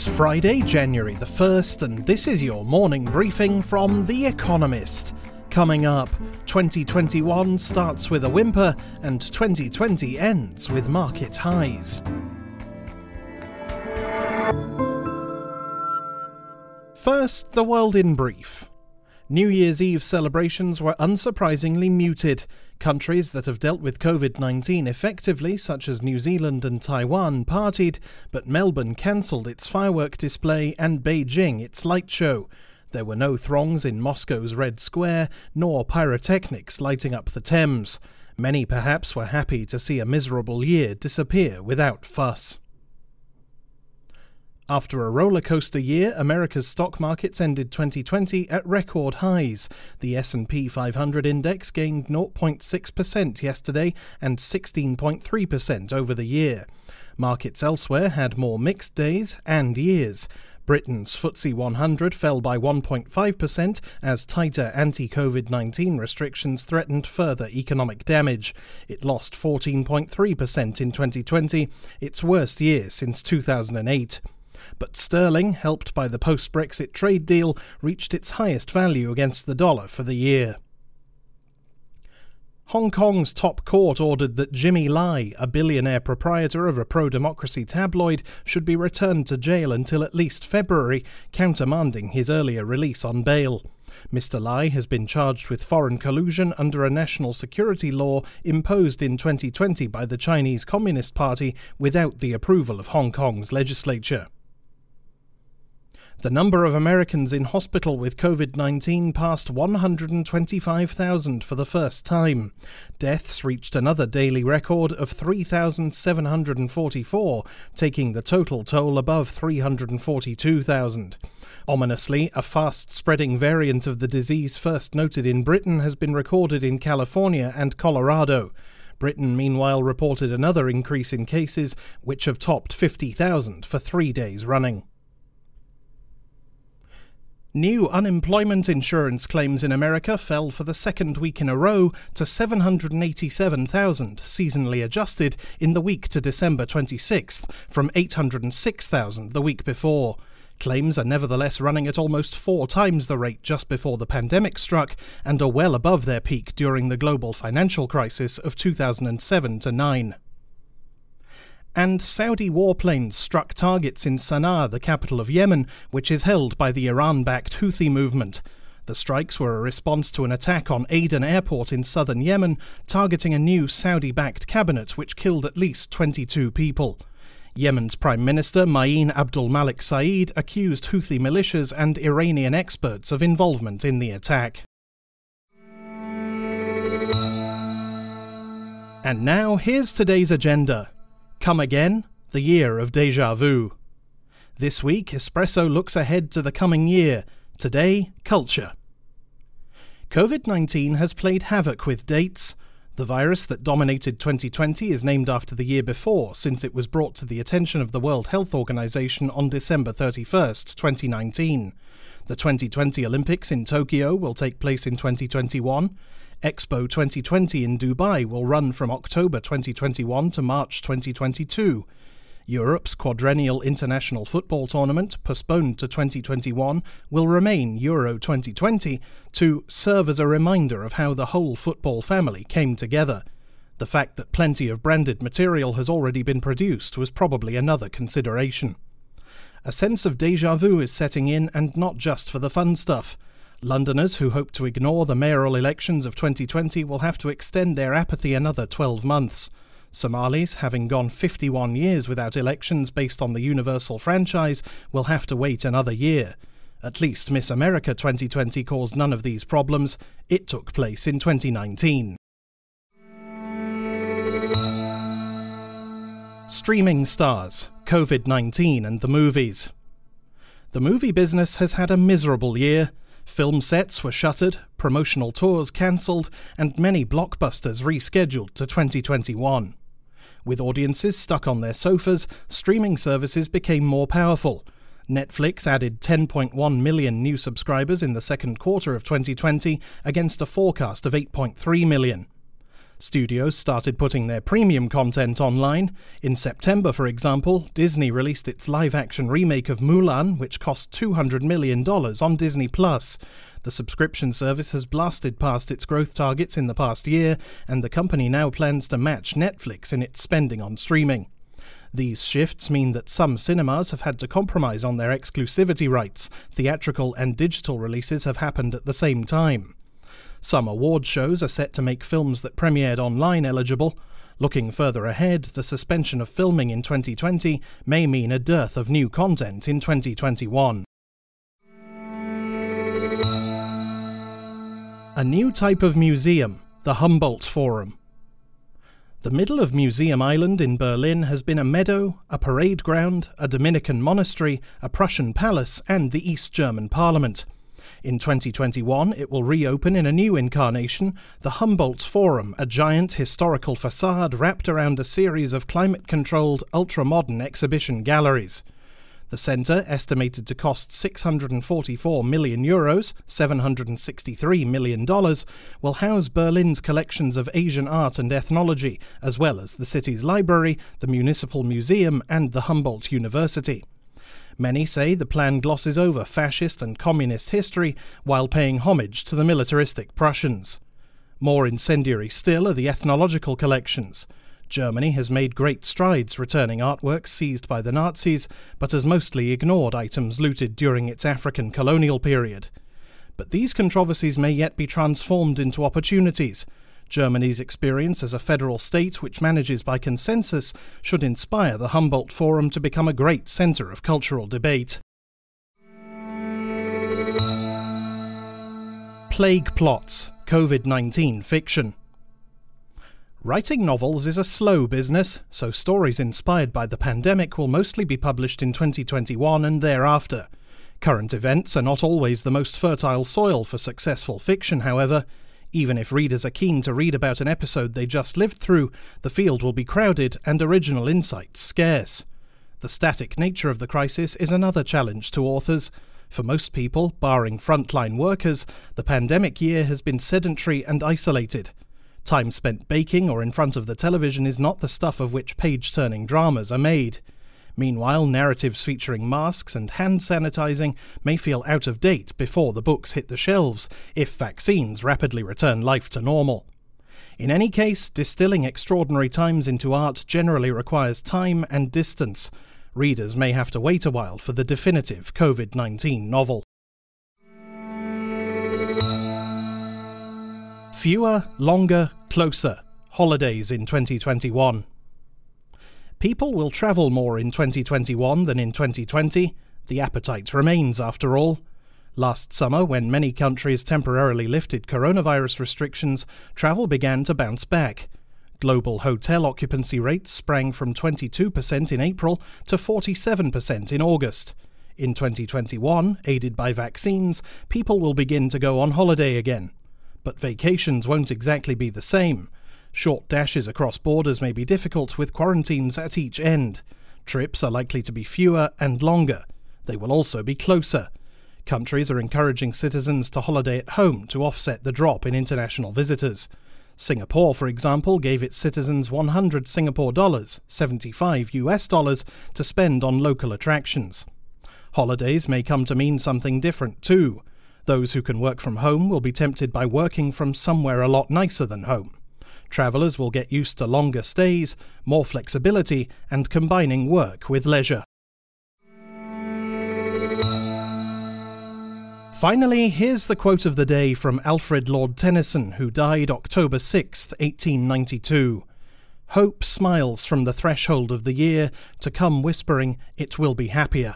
It's Friday, January the 1st, and this is your morning briefing from The Economist. Coming up, 2021 starts with a whimper, and 2020 ends with market highs. First, the world in brief. New Year's Eve celebrations were unsurprisingly muted. Countries that have dealt with COVID 19 effectively, such as New Zealand and Taiwan, partied, but Melbourne cancelled its firework display and Beijing its light show. There were no throngs in Moscow's Red Square, nor pyrotechnics lighting up the Thames. Many perhaps were happy to see a miserable year disappear without fuss. After a roller coaster year, America's stock markets ended 2020 at record highs. The S&P 500 index gained 0.6% yesterday and 16.3% over the year. Markets elsewhere had more mixed days and years. Britain's FTSE 100 fell by 1.5% as tighter anti COVID 19 restrictions threatened further economic damage. It lost 14.3% in 2020, its worst year since 2008. But sterling, helped by the post Brexit trade deal, reached its highest value against the dollar for the year. Hong Kong's top court ordered that Jimmy Lai, a billionaire proprietor of a pro democracy tabloid, should be returned to jail until at least February, countermanding his earlier release on bail. Mr. Lai has been charged with foreign collusion under a national security law imposed in 2020 by the Chinese Communist Party without the approval of Hong Kong's legislature. The number of Americans in hospital with COVID 19 passed 125,000 for the first time. Deaths reached another daily record of 3,744, taking the total toll above 342,000. Ominously, a fast spreading variant of the disease first noted in Britain has been recorded in California and Colorado. Britain, meanwhile, reported another increase in cases, which have topped 50,000 for three days running. New unemployment insurance claims in America fell for the second week in a row to 787,000, seasonally adjusted, in the week to December 26th, from 806,000 the week before. Claims are nevertheless running at almost four times the rate just before the pandemic struck and are well above their peak during the global financial crisis of 2007 to 9 and Saudi warplanes struck targets in Sana'a, the capital of Yemen, which is held by the Iran backed Houthi movement. The strikes were a response to an attack on Aden airport in southern Yemen, targeting a new Saudi backed cabinet which killed at least 22 people. Yemen's Prime Minister Ma'in Abdul Malik Saeed accused Houthi militias and Iranian experts of involvement in the attack. And now, here's today's agenda. Come again, the year of deja vu. This week, Espresso looks ahead to the coming year. Today, culture. COVID 19 has played havoc with dates. The virus that dominated 2020 is named after the year before, since it was brought to the attention of the World Health Organization on December 31, 2019. The 2020 Olympics in Tokyo will take place in 2021. Expo 2020 in Dubai will run from October 2021 to March 2022. Europe's quadrennial international football tournament, postponed to 2021, will remain Euro 2020 to serve as a reminder of how the whole football family came together. The fact that plenty of branded material has already been produced was probably another consideration. A sense of deja vu is setting in, and not just for the fun stuff. Londoners who hope to ignore the mayoral elections of 2020 will have to extend their apathy another 12 months. Somalis, having gone 51 years without elections based on the universal franchise, will have to wait another year. At least Miss America 2020 caused none of these problems. It took place in 2019. Streaming stars, COVID 19 and the movies. The movie business has had a miserable year. Film sets were shuttered, promotional tours cancelled, and many blockbusters rescheduled to 2021. With audiences stuck on their sofas, streaming services became more powerful. Netflix added 10.1 million new subscribers in the second quarter of 2020 against a forecast of 8.3 million. Studios started putting their premium content online. In September, for example, Disney released its live action remake of Mulan, which cost $200 million on Disney Plus. The subscription service has blasted past its growth targets in the past year, and the company now plans to match Netflix in its spending on streaming. These shifts mean that some cinemas have had to compromise on their exclusivity rights. Theatrical and digital releases have happened at the same time. Some award shows are set to make films that premiered online eligible. Looking further ahead, the suspension of filming in 2020 may mean a dearth of new content in 2021. A new type of museum, the Humboldt Forum. The middle of Museum Island in Berlin has been a meadow, a parade ground, a Dominican monastery, a Prussian palace, and the East German parliament. In 2021, it will reopen in a new incarnation, the Humboldt Forum, a giant historical facade wrapped around a series of climate controlled, ultra modern exhibition galleries. The centre, estimated to cost 644 million euros, $763 million, will house Berlin's collections of Asian art and ethnology, as well as the city's library, the municipal museum, and the Humboldt University. Many say the plan glosses over fascist and communist history while paying homage to the militaristic Prussians. More incendiary still are the ethnological collections. Germany has made great strides returning artworks seized by the Nazis, but has mostly ignored items looted during its African colonial period. But these controversies may yet be transformed into opportunities. Germany's experience as a federal state which manages by consensus should inspire the Humboldt Forum to become a great centre of cultural debate. Plague Plots COVID 19 Fiction Writing novels is a slow business, so stories inspired by the pandemic will mostly be published in 2021 and thereafter. Current events are not always the most fertile soil for successful fiction, however. Even if readers are keen to read about an episode they just lived through, the field will be crowded and original insights scarce. The static nature of the crisis is another challenge to authors. For most people, barring frontline workers, the pandemic year has been sedentary and isolated. Time spent baking or in front of the television is not the stuff of which page turning dramas are made. Meanwhile, narratives featuring masks and hand sanitizing may feel out of date before the books hit the shelves, if vaccines rapidly return life to normal. In any case, distilling extraordinary times into art generally requires time and distance. Readers may have to wait a while for the definitive COVID 19 novel. Fewer, longer, closer. Holidays in 2021. People will travel more in 2021 than in 2020. The appetite remains, after all. Last summer, when many countries temporarily lifted coronavirus restrictions, travel began to bounce back. Global hotel occupancy rates sprang from 22% in April to 47% in August. In 2021, aided by vaccines, people will begin to go on holiday again. But vacations won't exactly be the same. Short dashes across borders may be difficult with quarantines at each end. Trips are likely to be fewer and longer. They will also be closer. Countries are encouraging citizens to holiday at home to offset the drop in international visitors. Singapore, for example, gave its citizens 100 Singapore dollars, 75 US dollars, to spend on local attractions. Holidays may come to mean something different too. Those who can work from home will be tempted by working from somewhere a lot nicer than home. Travellers will get used to longer stays, more flexibility, and combining work with leisure. Finally, here's the quote of the day from Alfred Lord Tennyson, who died October 6, 1892. Hope smiles from the threshold of the year to come whispering, It will be happier.